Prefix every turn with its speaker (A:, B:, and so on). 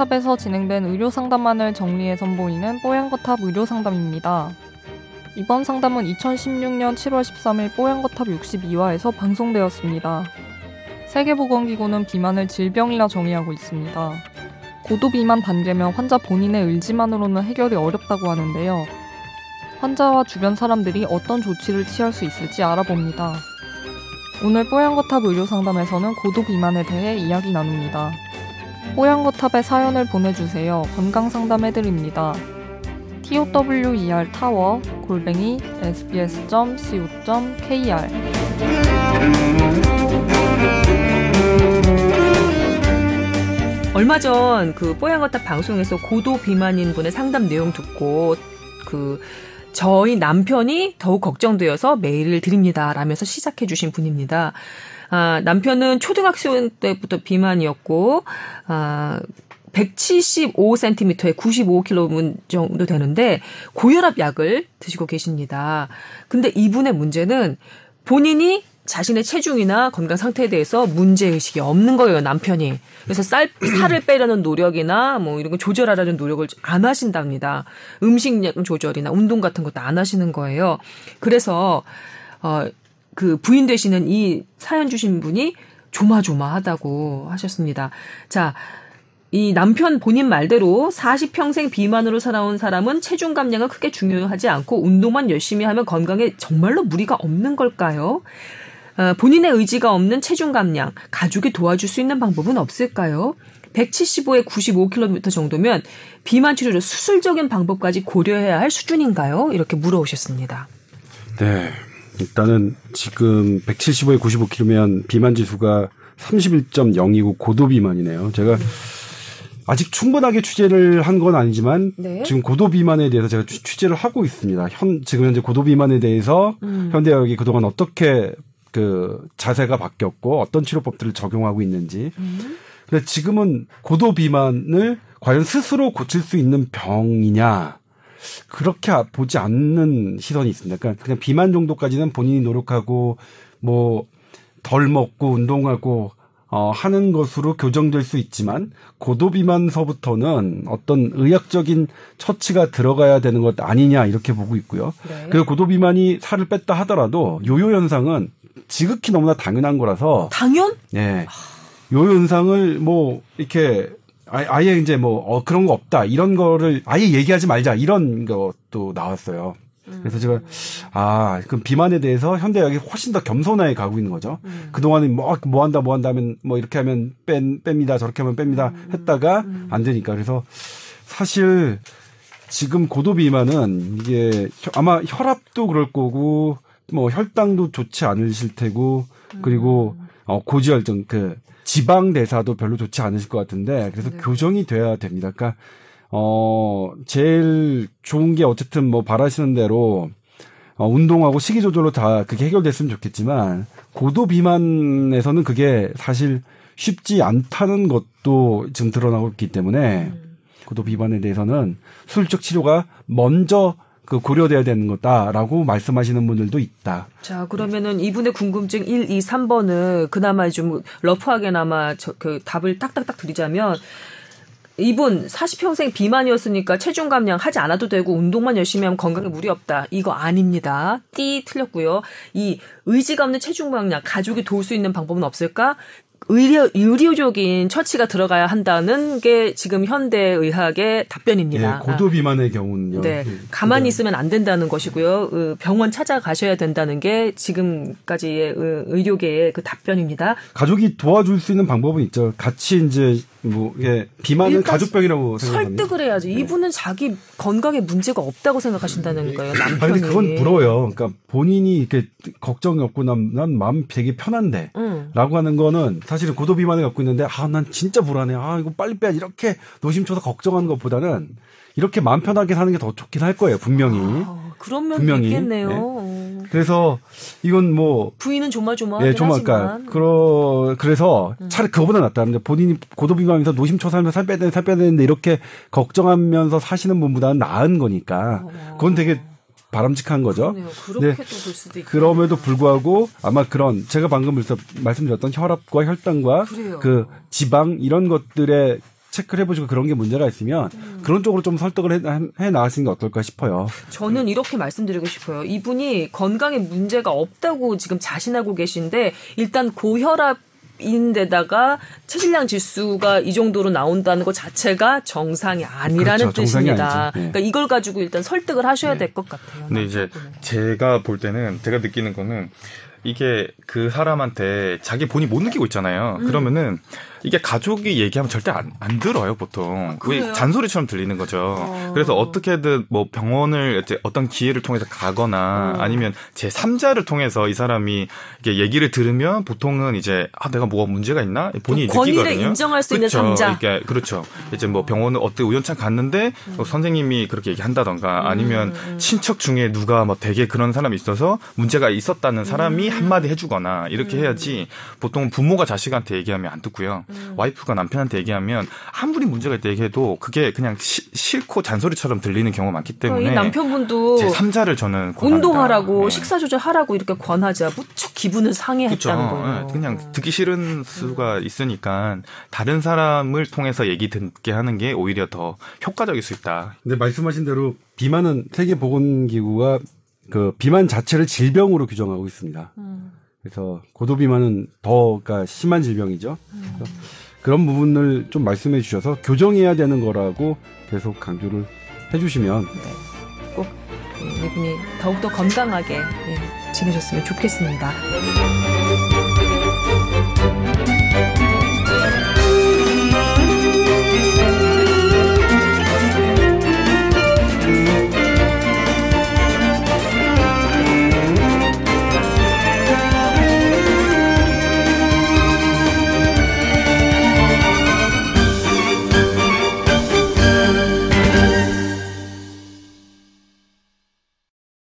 A: 뽀얀거탑에서 진행된 의료 상담만을 정리해 선보이는 뽀얀거탑 의료 상담입니다. 이번 상담은 2016년 7월 13일 뽀얀거탑 62화에서 방송되었습니다. 세계보건기구는 비만을 질병이라 정의하고 있습니다. 고도 비만 단계면 환자 본인의 의지만으로는 해결이 어렵다고 하는데요. 환자와 주변 사람들이 어떤 조치를 취할 수 있을지 알아봅니다. 오늘 뽀얀거탑 의료 상담에서는 고도 비만에 대해 이야기 나눕니다. 뽀얀거탑에 사연을 보내주세요. 건강 상담해드립니다. tower 타워 골뱅이 sbs.co.kr
B: 얼마 전 그 뽀얀거탑 방송에서 고도 비만인 분의 상담 내용 듣고 그 저희 남편이 더욱 걱정되어서 메일을 드립니다. 라면서 시작해 주신 분입니다. 아, 남편은 초등학생 때부터 비만이었고, 아, 175cm에 95kg 정도 되는데 고혈압 약을 드시고 계십니다. 근데 이분의 문제는 본인이 자신의 체중이나 건강 상태에 대해서 문제 의식이 없는 거예요 남편이. 그래서 쌀 살을 빼려는 노력이나 뭐 이런 거 조절하려는 노력을 안 하신답니다. 음식 조절이나 운동 같은 것도 안 하시는 거예요. 그래서 어 그 부인 되시는 이 사연 주신 분이 조마조마하다고 하셨습니다. 자. 이 남편 본인 말대로 40평생 비만으로 살아온 사람은 체중 감량은 크게 중요하지 않고 운동만 열심히 하면 건강에 정말로 무리가 없는 걸까요? 어, 본인의 의지가 없는 체중 감량, 가족이 도와줄 수 있는 방법은 없을까요? 175에 95km 정도면 비만 치료로 수술적인 방법까지 고려해야 할 수준인가요? 이렇게 물어오셨습니다.
C: 네. 일단은 지금 175에 95km면 비만 지수가 31.0이고 고도 비만이네요. 제가 아직 충분하게 취재를 한 건 아니지만 네. 지금 고도 비만에 대해서 제가 취재를 하고 있습니다. 현 지금 현재 고도 비만에 대해서 음. 현대의학이 그동안 어떻게 그 자세가 바뀌었고 어떤 치료법들을 적용하고 있는지. 음. 근데 지금은 고도 비만을 과연 스스로 고칠 수 있는 병이냐? 그렇게 보지 않는 시선이 있습니다. 그러니까 그냥 비만 정도까지는 본인이 노력하고 뭐 덜 먹고 운동하고 어, 하는 것으로 교정될 수 있지만 고도 비만서부터는 어떤 의학적인 처치가 들어가야 되는 것 아니냐 이렇게 보고 있고요. 네. 그 고도 비만이 살을 뺐다 하더라도 요요 현상은 지극히 너무나 당연한 거라서
B: 당연?
C: 예. 요요 현상을 뭐 이렇게 아예 이제 뭐 어, 그런 거 없다 이런 거를 아예 얘기하지 말자 이런 것도 나왔어요. 그래서 제가 아 그럼 비만에 대해서 현대의학이 훨씬 더 겸손하게 가고 있는 거죠. 음. 그 동안은 뭐뭐 뭐 한다 뭐 한다 하면 뭐 이렇게 하면 뺀 뺍니다 저렇게 하면 뺍니다 음. 했다가 음. 안 되니까 그래서 사실 지금 고도 비만은 이게 아마 혈압도 그럴 거고 뭐 혈당도 좋지 않으실 테고 그리고 음. 어 고지혈증 그 지방 대사도 별로 좋지 않으실 것 같은데 그래서 네. 교정이 돼야 됩니다. 그러니까 어 제일 좋은 게 어쨌든 뭐 바라시는 대로 어 운동하고 식이 조절로 다 그게 해결됐으면 좋겠지만 고도 비만에서는 그게 사실 쉽지 않다는 것도 지금 드러나고 있기 때문에 음. 고도 비만에 대해서는 수술적 치료가 먼저 그 고려돼야 되는 거다라고 말씀하시는 분들도 있다.
B: 자, 그러면은 이분의 궁금증 1, 2, 3번은 그나마 좀 러프하게나마 저, 그 답을 딱딱딱 드리자면 이분 40평생 비만이었으니까 체중 감량 하지 않아도 되고 운동만 열심히 하면 건강에 무리 없다. 이거 아닙니다. 띠 틀렸고요. 이 의지가 없는 체중 감량 가족이 도울 수 있는 방법은 없을까? 의료, 의료적인 처치가 들어가야 한다는 게 지금 현대 의학의 답변입니다.
C: 네, 고도 비만의 경우는요.
B: 네, 가만히 있으면 안 된다는 것이고요. 병원 찾아가셔야 된다는 게 지금까지의 의료계의 그 답변입니다.
C: 가족이 도와줄 수 있는 방법은 있죠. 같이 이제 뭐 예, 비만은 가족병이라고
B: 생각합니다. 설득을 해야죠. 네. 이분은 자기 건강에 문제가 없다고 생각하신다는 거예요. 남편이.
C: 아니, 그건 부러워요. 그러니까 본인이 이렇게 걱정이 없고 난, 난 마음 되게 편한데 음. 라고 하는 거는 사실은 고도 비만을 갖고 있는데 아 난 진짜 불안해. 아 이거 빨리 빼야 이렇게 노심초사 걱정하는 것보다는 이렇게 마음 편하게 사는 게 더 좋긴 할 거예요. 분명히. 아,
B: 그런 분명히. 있겠네요. 네.
C: 그래서 이건 뭐
B: 부인은 조마조마 예, 조마까
C: 그러 그래서 음. 차라리 그거보다 낫다는데 본인이 고도비만하면서 노심초사하면서 살 빼야 되는데 살 빼야 되는데 이렇게 걱정하면서 사시는 분보다는 나은 거니까 어. 그건 되게 바람직한 거죠.
B: 네.
C: 그럼에도 불구하고 아마 그런 제가 방금 말씀드렸던 혈압과 혈당과 그래요. 그 지방 이런 것들의 체크를 해보시고 그런 게 문제가 있으면 그런 쪽으로 좀 설득을 해, 해 나가시는 게 어떨까 싶어요.
B: 저는 이렇게 말씀드리고 싶어요. 이분이 건강에 문제가 없다고 지금 자신하고 계신데 일단 고혈압 인데다가 체질량 지수가 이 정도로 나온다는 것 자체가 정상이 아니라는
C: 그렇죠. 정상이
B: 뜻입니다.
C: 아니죠. 네.
B: 그러니까 이걸 가지고 일단 설득을 하셔야 될것 같아요.
D: 근데 이제 제가 볼 때는 제가 느끼는 거는 이게 그 사람한테 자기 본인이 못 느끼고 있잖아요.
B: 음.
D: 그러면은 이게 가족이 얘기하면 절대 안, 안 들어요, 보통. 왜 잔소리처럼 들리는 거죠. 그래서 어떻게든 뭐 병원을 이제 어떤 기회를 통해서 가거나
B: 어.
D: 아니면 제 3자를 통해서 이 사람이 이게 얘기를 들으면 보통은 이제 아, 내가 뭐가 문제가 있나? 본인이
B: 좀 권위를
D: 느끼거든요.
B: 인정할 수 있는
D: 그쵸.
B: 삼자.
D: 이게 그렇죠. 이제 뭐 병원을 어떻게 우연찮 갔는데 뭐 선생님이 그렇게 얘기한다던가 아니면 친척 중에 누가 뭐 되게 그런 사람이 있어서 문제가 있었다는 사람이 한마디 해주거나 이렇게 해야지 보통 부모가 자식한테 얘기하면 안 듣고요. 와이프가 남편한테 얘기하면 아무리 문제가 있다 얘기해도 그게 그냥 시- 싫고 잔소리처럼 들리는 경우가 많기 때문에
B: 이 남편분도
D: 제 3자를 저는 권합니다.
B: 운동하라고
D: 네.
B: 식사 조절하라고 이렇게 권하자 무척 기분을. 상해했다는 거예요.
D: 예, 그냥 듣기 싫은 수가 있으니까 다른 사람을 통해서 얘기 듣게 하는 게 오히려 더 효과적일 수 있다.
C: 근데 말씀하신 대로 비만은 세계 보건 기구가 그 비만 자체를 질병으로 규정하고 있습니다. 그래서 고도비만은 더 그러니까 심한 질병이죠. 그래서 그런 부분을 좀 말씀해 주셔서 교정해야 되는 거라고 계속 강조를 해주시면 네,
B: 꼭 예, 이분이 더욱더 건강하게 예, 지내셨으면 좋겠습니다.